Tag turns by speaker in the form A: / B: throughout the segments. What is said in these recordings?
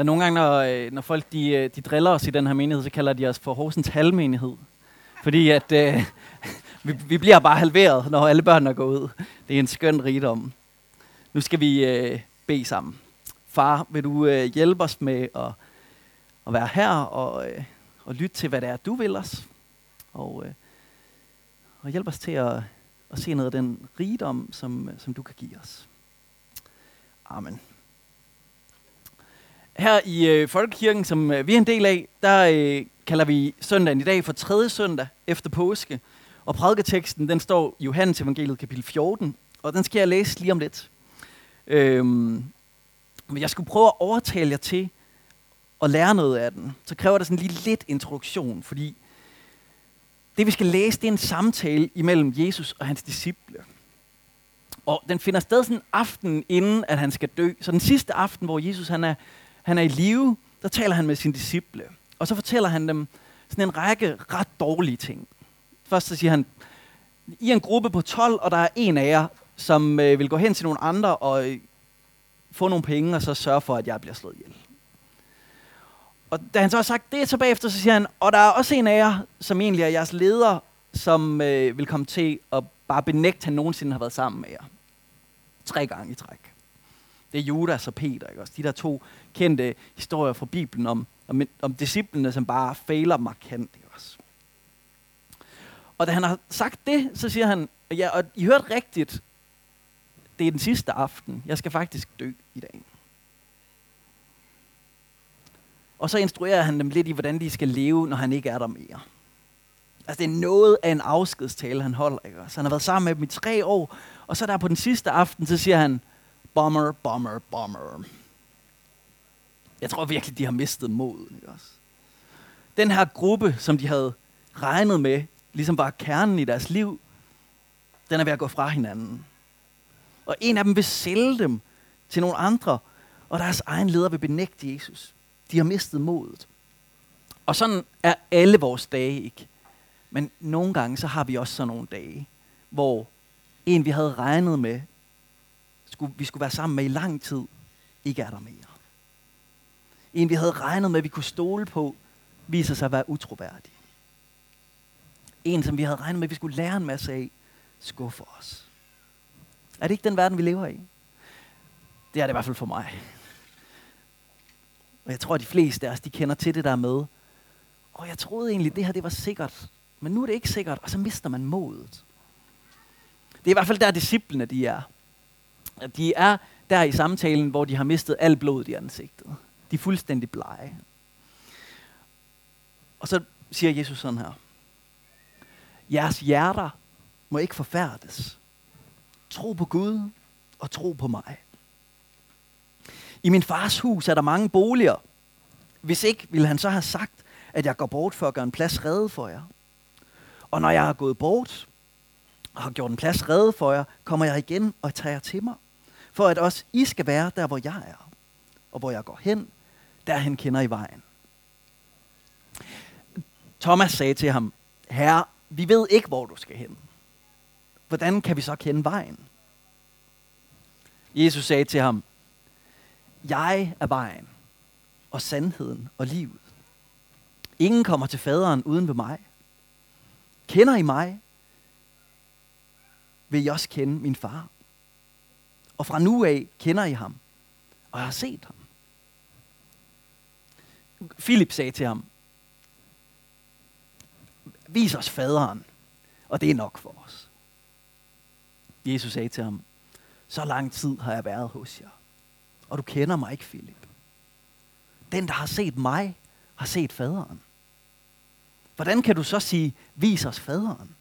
A: Der er nogle gange, når, øh, når folk de, øh, de driller os i den her menighed, så kalder de os for Horsens halvmenighed. Fordi at øh, vi, vi bliver bare halveret, når alle børnene går ud. Det er en skøn rigdom. Nu skal vi øh, bede sammen. Far, vil du øh, hjælpe os med at, at være her og, øh, og lytte til, hvad det er, du vil os? Og, øh, og hjælp os til at, at se noget af den rigdom, som, som du kan give os. Amen. Her i øh, Folkekirken, som øh, vi er en del af, der øh, kalder vi søndagen i dag for tredje søndag efter påske. Og prædiketeksten, den står i Johannes evangeliet kapitel 14, og den skal jeg læse lige om lidt. Øhm, men jeg skulle prøve at overtale jer til at lære noget af den. Så kræver det sådan lige lidt introduktion, fordi det vi skal læse, det er en samtale imellem Jesus og hans disciple. Og den finder sted sådan en aften, inden at han skal dø. Så den sidste aften, hvor Jesus han er, han er i live, der taler han med sine disciple. Og så fortæller han dem sådan en række ret dårlige ting. Først så siger han, I er en gruppe på 12, og der er en af jer, som øh, vil gå hen til nogle andre og øh, få nogle penge, og så sørge for, at jeg bliver slået ihjel. Og da han så har sagt det, så bagefter så siger han, og der er også en af jer, som egentlig er jeres leder, som øh, vil komme til at bare benægte, at han nogensinde har været sammen med jer. Tre gange i træk. Det er Judas og Peter, ikke også? De der to kendte historier fra Bibelen om, om, om disciplene, som bare fejler markant, ikke også? Og da han har sagt det, så siger han, ja, og I hørte rigtigt, det er den sidste aften. Jeg skal faktisk dø i dag. Og så instruerer han dem lidt i, hvordan de skal leve, når han ikke er der mere. Altså det er noget af en afskedstale, han holder. Ikke? Så han har været sammen med dem i tre år, og så der på den sidste aften, så siger han, bomber, bomber, bomber. Jeg tror virkelig, de har mistet modet. Ikke også? Den her gruppe, som de havde regnet med, ligesom var kernen i deres liv, den er ved at gå fra hinanden. Og en af dem vil sælge dem til nogle andre, og deres egen leder vil benægte Jesus. De har mistet modet. Og sådan er alle vores dage ikke. Men nogle gange så har vi også sådan nogle dage, hvor en vi havde regnet med, skulle, vi skulle være sammen med i lang tid, ikke er der mere. En vi havde regnet med, vi kunne stole på, viser sig at være utroværdig. En som vi havde regnet med, vi skulle lære en masse af, skuffer os. Er det ikke den verden, vi lever i? Det er det i hvert fald for mig. Og jeg tror, at de fleste af os, de kender til det der med, og jeg troede egentlig, at det her det var sikkert, men nu er det ikke sikkert, og så mister man modet. Det er i hvert fald der, disciplene de er. De er der i samtalen, hvor de har mistet alt blodet i ansigtet. De er fuldstændig blege. Og så siger Jesus sådan her. Jeres hjerter må ikke forfærdes. Tro på Gud og tro på mig. I min fars hus er der mange boliger. Hvis ikke, ville han så have sagt, at jeg går bort for at gøre en plads redde for jer. Og når jeg har gået bort og har gjort en plads redde for jer, kommer jeg igen og tager jer til mig. For at også I skal være der, hvor jeg er. Og hvor jeg går hen, der han kender I vejen. Thomas sagde til ham, Herre, vi ved ikke, hvor du skal hen. Hvordan kan vi så kende vejen? Jesus sagde til ham, jeg er vejen og sandheden og livet. Ingen kommer til faderen uden ved mig. Kender I mig, vil I også kende min far. Og fra nu af kender I ham, og jeg har set ham. Philip sagde til ham, vis os faderen, og det er nok for os. Jesus sagde til ham, så lang tid har jeg været hos jer, og du kender mig ikke, Philip. Den, der har set mig, har set faderen. Hvordan kan du så sige, vis os faderen?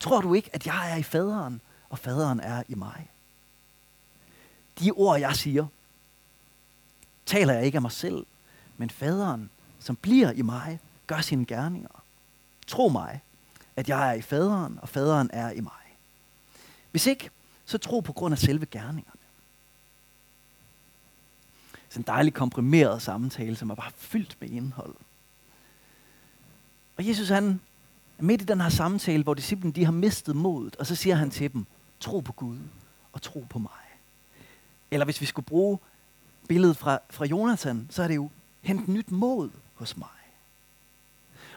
A: Tror du ikke, at jeg er i faderen, og faderen er i mig? De ord, jeg siger, taler jeg ikke af mig selv, men faderen, som bliver i mig, gør sine gerninger. Tro mig, at jeg er i faderen, og faderen er i mig. Hvis ikke, så tro på grund af selve gerningerne. Det er en dejlig komprimeret samtale, som er bare fyldt med indhold. Og Jesus han er midt i den her samtale, hvor disciplene de har mistet modet, og så siger han til dem, tro på Gud og tro på mig. Eller hvis vi skulle bruge billedet fra, fra Jonathan, så er det jo hent nyt mod hos mig.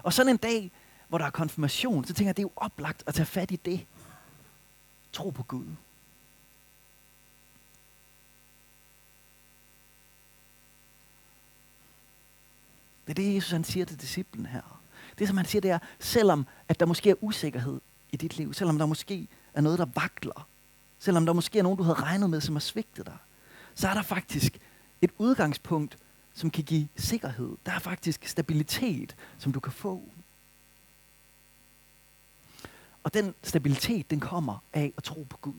A: Og sådan en dag, hvor der er konfirmation, så tænker jeg, det er jo oplagt at tage fat i det. Tro på Gud. Det er det, Jesus han siger til disciplen her. Det, som han siger, det er, selvom at der måske er usikkerhed i dit liv, selvom der måske er noget, der vakler, selvom der måske er nogen, du havde regnet med, som har svigtet dig, så er der faktisk et udgangspunkt, som kan give sikkerhed. Der er faktisk stabilitet, som du kan få. Og den stabilitet, den kommer af at tro på Gud.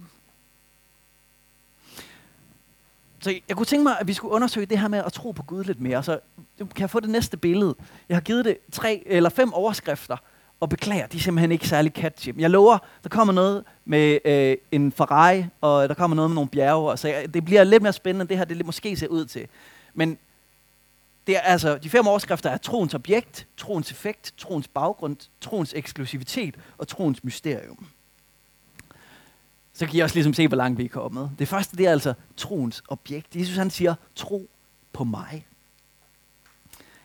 A: Så jeg kunne tænke mig, at vi skulle undersøge det her med at tro på Gud lidt mere. Så kan jeg få det næste billede. Jeg har givet det tre eller fem overskrifter, og beklager, de er simpelthen ikke særlig catchy. Men Jeg lover, der kommer noget med øh, en Ferrari, og der kommer noget med nogle bjerge, så jeg, det bliver lidt mere spændende, end det her det måske ser ud til. Men det er altså, de fem overskrifter er troens objekt, troens effekt, troens baggrund, troens eksklusivitet og troens mysterium. Så kan I også ligesom se, hvor langt vi er kommet. Det første, det er altså troens objekt. Jesus han siger, tro på mig.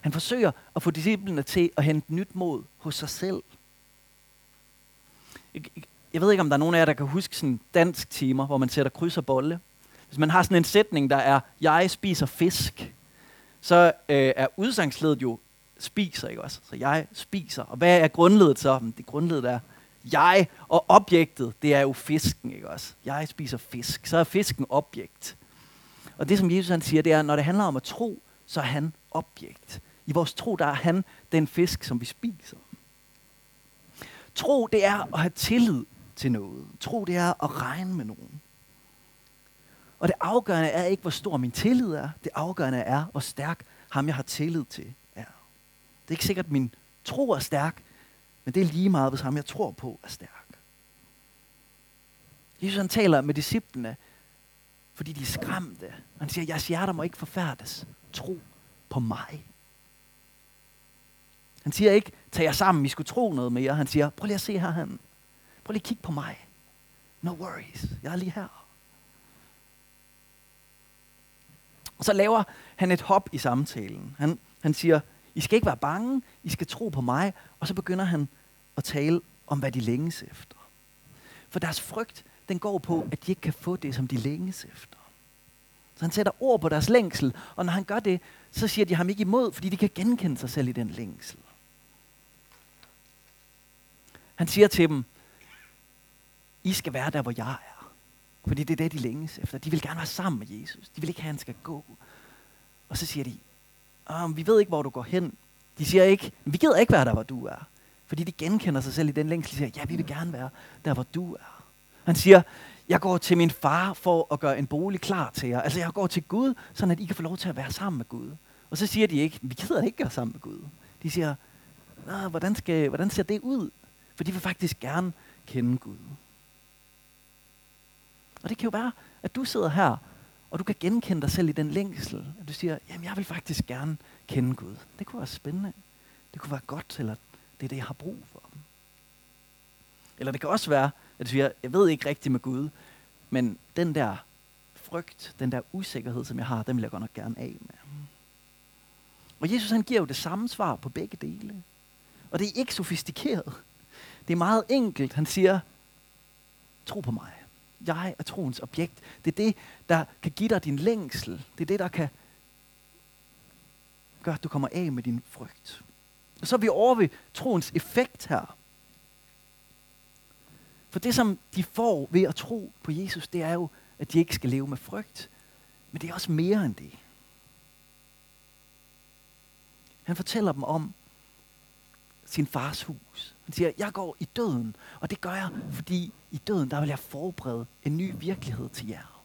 A: Han forsøger at få disciplene til at hente nyt mod hos sig selv. Jeg ved ikke, om der er nogen af jer, der kan huske sådan dansk timer, hvor man sætter kryds og bolle. Hvis man har sådan en sætning, der er, jeg spiser fisk, så øh, er udsangsledet jo spiser, ikke også? Så jeg spiser. Og hvad er grundledet så? Det grundledet er jeg, og objektet, det er jo fisken, ikke også? Jeg spiser fisk. Så er fisken objekt. Og det, som Jesus han siger, det er, når det handler om at tro, så er han objekt. I vores tro, der er han den fisk, som vi spiser. Tro, det er at have tillid til noget. Tro, det er at regne med nogen. Og det afgørende er ikke, hvor stor min tillid er. Det afgørende er, hvor stærk ham, jeg har tillid til, er. Det er ikke sikkert, at min tro er stærk, men det er lige meget, hvis ham, jeg tror på, er stærk. Jesus han taler med disciplene, fordi de er skræmte. Han siger, jeres hjerter må ikke forfærdes. Tro på mig. Han siger ikke, tag jer sammen, vi skulle tro noget mere. Han siger, prøv lige at se her, han. Prøv lige at kigge på mig. No worries, jeg er lige her. Og så laver han et hop i samtalen. Han, han siger, I skal ikke være bange, I skal tro på mig. Og så begynder han at tale om, hvad de længes efter. For deres frygt, den går på, at de ikke kan få det, som de længes efter. Så han sætter ord på deres længsel, og når han gør det, så siger de ham ikke imod, fordi de kan genkende sig selv i den længsel. Han siger til dem, i skal være der, hvor jeg er. Fordi det er det, de længes efter. De vil gerne være sammen med Jesus. De vil ikke have, at han skal gå. Og så siger de, um, vi ved ikke, hvor du går hen. De siger ikke, vi gider ikke være der, hvor du er. Fordi de genkender sig selv i den længsel. De siger, ja, vi vil gerne være der, hvor du er. Han siger, jeg går til min far for at gøre en bolig klar til jer. Altså, jeg går til Gud, så at I kan få lov til at være sammen med Gud. Og så siger de ikke, vi gider ikke være sammen med Gud. De siger, hvordan, skal, hvordan ser det ud? For de vil faktisk gerne kende Gud. Og det kan jo være, at du sidder her, og du kan genkende dig selv i den længsel. At du siger, jamen jeg vil faktisk gerne kende Gud. Det kunne være spændende. Det kunne være godt, eller det er det, jeg har brug for. Eller det kan også være, at du siger, jeg ved ikke rigtigt med Gud, men den der frygt, den der usikkerhed, som jeg har, den vil jeg godt nok gerne af med. Og Jesus han giver jo det samme svar på begge dele. Og det er ikke sofistikeret. Det er meget enkelt. Han siger, tro på mig. Jeg er troens objekt. Det er det, der kan give dig din længsel. Det er det, der kan gøre, at du kommer af med din frygt. Og så er vi over ved troens effekt her. For det, som de får ved at tro på Jesus, det er jo, at de ikke skal leve med frygt. Men det er også mere end det. Han fortæller dem om sin fars hus. Han siger, jeg går i døden, og det gør jeg, fordi i døden, der vil jeg forberede en ny virkelighed til jer.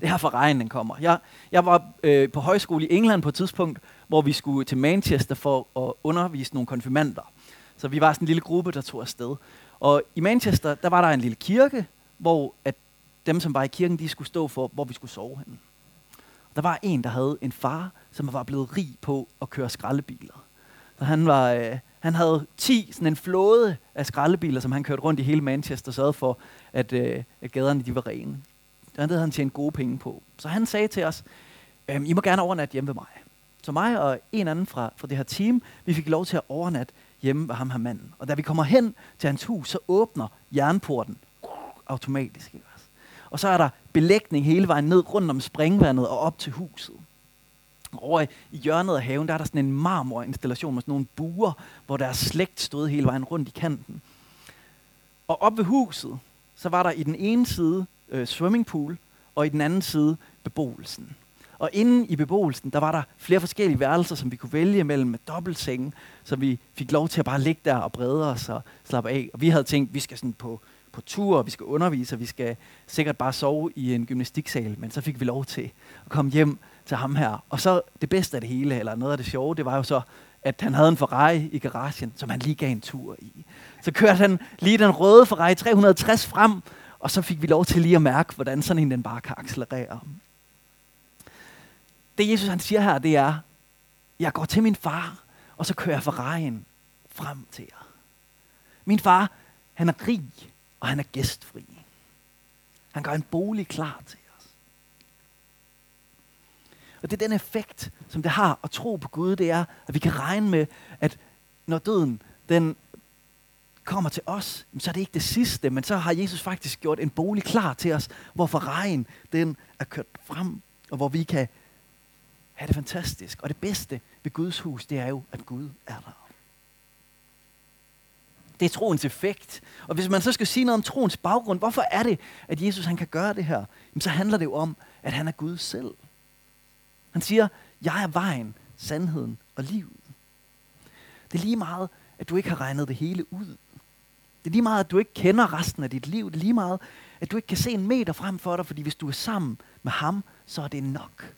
A: Det her fra regnen den kommer. Jeg, jeg var øh, på højskole i England på et tidspunkt, hvor vi skulle til Manchester for at undervise nogle konfirmander. Så vi var sådan en lille gruppe, der tog afsted. Og i Manchester, der var der en lille kirke, hvor at dem, som var i kirken, de skulle stå for, hvor vi skulle sove henne. Der var en, der havde en far, som var blevet rig på at køre skraldebiler. Så han, var, øh, han havde 10, sådan en flåde af skraldebiler, som han kørte rundt i hele Manchester og sørgede for, at, øh, at gaderne de var rene. Det havde han tjente gode penge på. Så han sagde til os, øh, I må gerne overnatte hjemme ved mig. Så mig og en anden fra, fra det her team, vi fik lov til at overnatte hjemme ved ham her manden. Og da vi kommer hen til hans hus, så åbner jernporten automatisk. Og så er der belægning hele vejen ned rundt om springvandet og op til huset. Over i hjørnet af haven, der er der sådan en marmorinstallation med sådan nogle buer, hvor deres slægt stod hele vejen rundt i kanten. Og op ved huset, så var der i den ene side øh, swimmingpool, og i den anden side beboelsen. Og inde i beboelsen, der var der flere forskellige værelser, som vi kunne vælge mellem med dobbeltsenge, så vi fik lov til at bare ligge der og brede os og slappe af. Og vi havde tænkt, vi skal sådan på, på tur, og vi skal undervise, og vi skal sikkert bare sove i en gymnastiksal, men så fik vi lov til at komme hjem til ham her. Og så det bedste af det hele, eller noget af det sjove, det var jo så, at han havde en Ferrari i garagen, som han lige gav en tur i. Så kørte han lige den røde Ferrari 360 frem, og så fik vi lov til lige at mærke, hvordan sådan en den bare kan accelerere. Det Jesus han siger her, det er, jeg går til min far, og så kører jeg Ferrari'en frem til jer. Min far, han er rig, og han er gæstfri. Han gør en bolig klar til. Og det er den effekt, som det har at tro på Gud, det er, at vi kan regne med, at når døden den kommer til os, så er det ikke det sidste, men så har Jesus faktisk gjort en bolig klar til os, hvor Ferrari'en den er kørt frem, og hvor vi kan have det fantastisk. Og det bedste ved Guds hus, det er jo, at Gud er der. Det er troens effekt. Og hvis man så skal sige noget om troens baggrund, hvorfor er det, at Jesus han kan gøre det her? Jamen, så handler det jo om, at han er Gud selv. Han siger, jeg er vejen, sandheden og livet. Det er lige meget, at du ikke har regnet det hele ud. Det er lige meget, at du ikke kender resten af dit liv. Det er lige meget, at du ikke kan se en meter frem for dig, fordi hvis du er sammen med ham, så er det nok.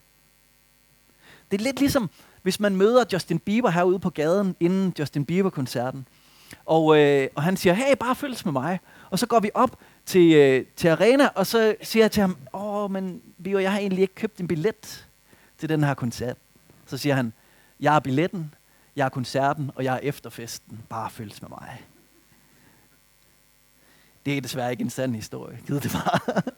A: Det er lidt ligesom, hvis man møder Justin Bieber herude på gaden inden Justin Bieber-koncerten. Og, øh, og han siger, hey, bare følges med mig. Og så går vi op til, øh, til arena, og så siger jeg til ham, åh, men Bieber, jeg har egentlig ikke købt en billet til den her koncert. Så siger han, jeg er billetten, jeg er koncerten, og jeg er efterfesten. Bare følges med mig. Det er desværre ikke en sand historie. Gid det bare.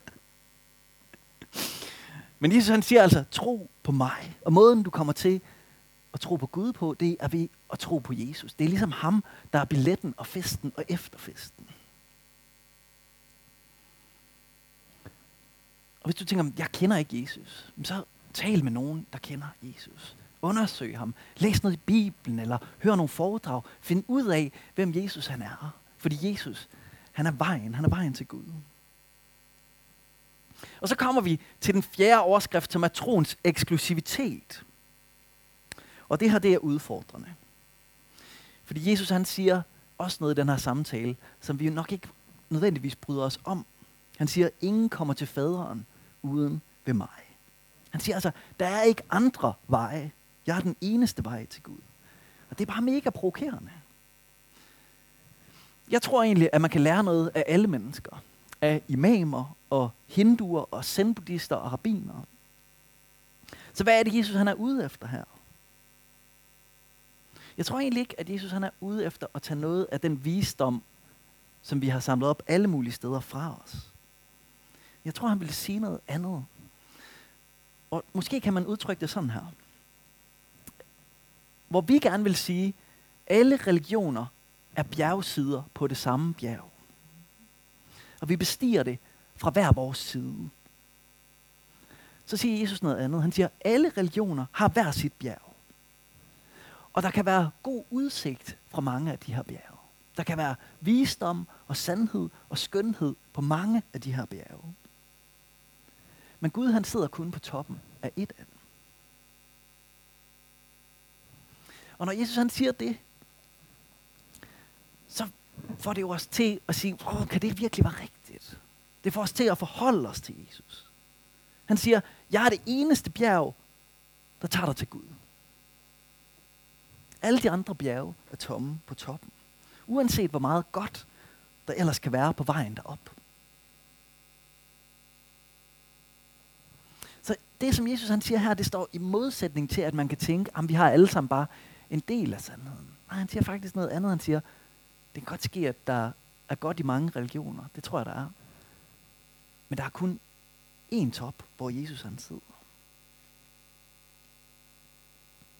A: Men Jesus han siger altså, tro på mig. Og måden du kommer til at tro på Gud på, det er ved at tro på Jesus. Det er ligesom ham, der er billetten og festen og efterfesten. Og hvis du tænker, jeg kender ikke Jesus, så tal med nogen, der kender Jesus. Undersøg ham. Læs noget i Bibelen, eller hør nogle foredrag. Find ud af, hvem Jesus han er. Fordi Jesus, han er vejen. Han er vejen til Gud. Og så kommer vi til den fjerde overskrift, som er troens eksklusivitet. Og det her, det er udfordrende. Fordi Jesus han siger også noget i den her samtale, som vi jo nok ikke nødvendigvis bryder os om. Han siger, ingen kommer til faderen uden ved mig. Han siger altså, der er ikke andre veje. Jeg er den eneste vej til Gud. Og det er bare mega provokerende. Jeg tror egentlig, at man kan lære noget af alle mennesker. Af imamer og hinduer og zenbuddhister og rabbiner. Så hvad er det, Jesus han er ude efter her? Jeg tror egentlig ikke, at Jesus han er ude efter at tage noget af den visdom, som vi har samlet op alle mulige steder fra os. Jeg tror, han vil sige noget andet. Og måske kan man udtrykke det sådan her. Hvor vi gerne vil sige, alle religioner er bjergsider på det samme bjerg. Og vi bestiger det fra hver vores side. Så siger Jesus noget andet. Han siger, alle religioner har hver sit bjerg. Og der kan være god udsigt fra mange af de her bjerge. Der kan være visdom og sandhed og skønhed på mange af de her bjerge. Men Gud han sidder kun på toppen af et af dem. Og når Jesus han siger det, så får det jo os til at sige, åh, kan det virkelig være rigtigt? Det får os til at forholde os til Jesus. Han siger, jeg er det eneste bjerg, der tager dig til Gud. Alle de andre bjerge er tomme på toppen. Uanset hvor meget godt der ellers kan være på vejen derop. Så det, som Jesus han siger her, det står i modsætning til, at man kan tænke, at vi har alle sammen bare en del af sandheden. Nej, han siger faktisk noget andet. Han siger, det kan godt ske, at der er godt i mange religioner. Det tror jeg, der er. Men der er kun én top, hvor Jesus han sidder.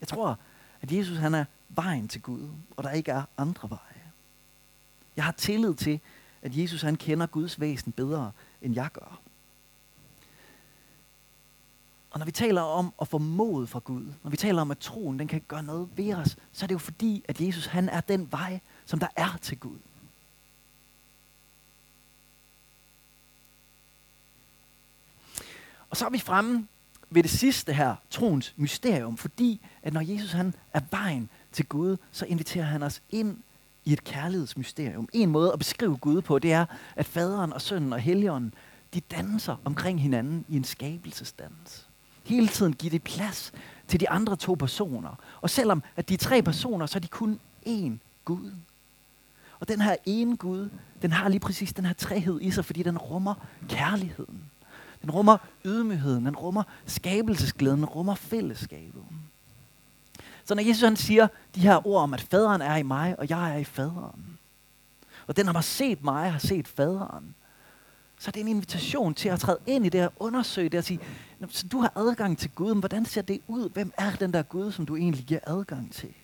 A: Jeg tror, at Jesus han er vejen til Gud, og der ikke er andre veje. Jeg har tillid til, at Jesus han kender Guds væsen bedre, end jeg gør. Og når vi taler om at få mod fra Gud, når vi taler om, at troen den kan gøre noget ved os, så er det jo fordi, at Jesus han er den vej, som der er til Gud. Og så er vi fremme ved det sidste her, troens mysterium, fordi at når Jesus han er vejen til Gud, så inviterer han os ind i et kærlighedsmysterium. En måde at beskrive Gud på, det er, at faderen og sønnen og helligånden, de danser omkring hinanden i en skabelsesdans. Hele tiden giver det plads til de andre to personer. Og selvom at de er tre personer, så er de kun én Gud. Og den her ene Gud, den har lige præcis den her træhed i sig, fordi den rummer kærligheden. Den rummer ydmygheden, den rummer skabelsesglæden, den rummer fællesskabet. Så når Jesus han siger de her ord om, at faderen er i mig, og jeg er i faderen, og den, der har set mig, har set faderen, så er det en invitation til at træde ind i det og undersøge det og sige, så du har adgang til Gud, men hvordan ser det ud? Hvem er den der Gud, som du egentlig giver adgang til?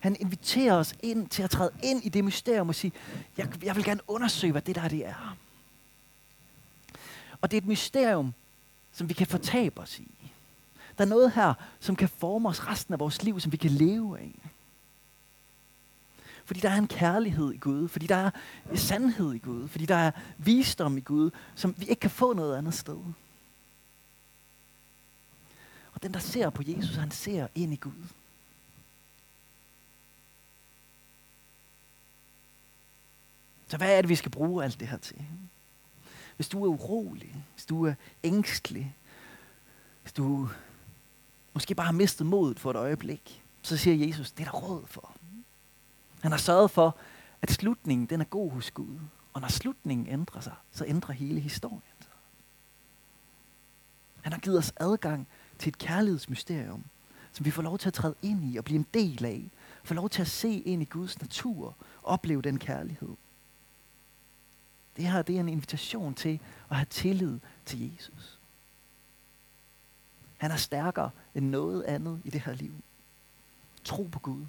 A: Han inviterer os ind til at træde ind i det mysterium og sige, jeg, jeg vil gerne undersøge, hvad det der det er. Og det er et mysterium, som vi kan fortabe os i. Der er noget her, som kan forme os resten af vores liv, som vi kan leve af. Fordi der er en kærlighed i Gud, fordi der er sandhed i Gud, fordi der er visdom i Gud, som vi ikke kan få noget andet sted. Og den, der ser på Jesus, han ser ind i Gud. Så hvad er det, vi skal bruge alt det her til? Hvis du er urolig, hvis du er ængstelig, hvis du måske bare har mistet modet for et øjeblik, så siger Jesus, det er der råd for. Han har sørget for, at slutningen den er god hos Gud. Og når slutningen ændrer sig, så ændrer hele historien sig. Han har givet os adgang til et kærlighedsmysterium, som vi får lov til at træde ind i og blive en del af. Få lov til at se ind i Guds natur og opleve den kærlighed. Det her det er en invitation til at have tillid til Jesus. Han er stærkere end noget andet i det her liv. Tro på Gud.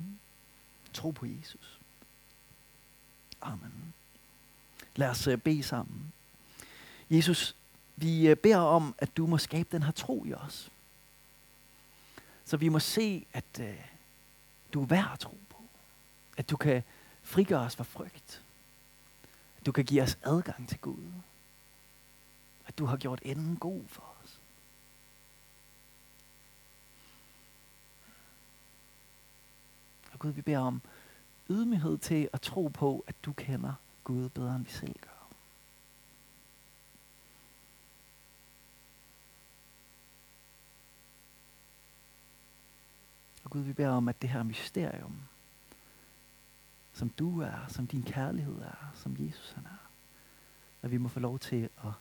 A: Tro på Jesus. Amen. Lad os øh, bede sammen. Jesus, vi øh, beder om, at du må skabe den her tro i os. Så vi må se, at uh, du er værd at tro på. At du kan frigøre os fra frygt. At du kan give os adgang til Gud. At du har gjort enden god for os. Og Gud, vi beder om ydmyghed til at tro på, at du kender Gud bedre, end vi selv gør. Og Gud, vi beder om, at det her mysterium, som du er, som din kærlighed er, som Jesus han er, at vi må få lov til at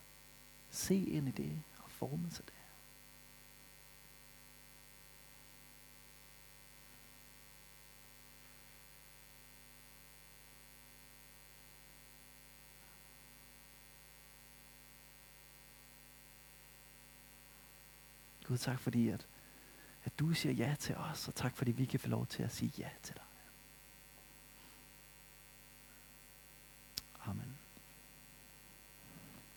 A: se ind i det og forme sig det. Gud, tak fordi, at, at du siger ja til os, og tak fordi vi kan få lov til at sige ja til dig. Amen.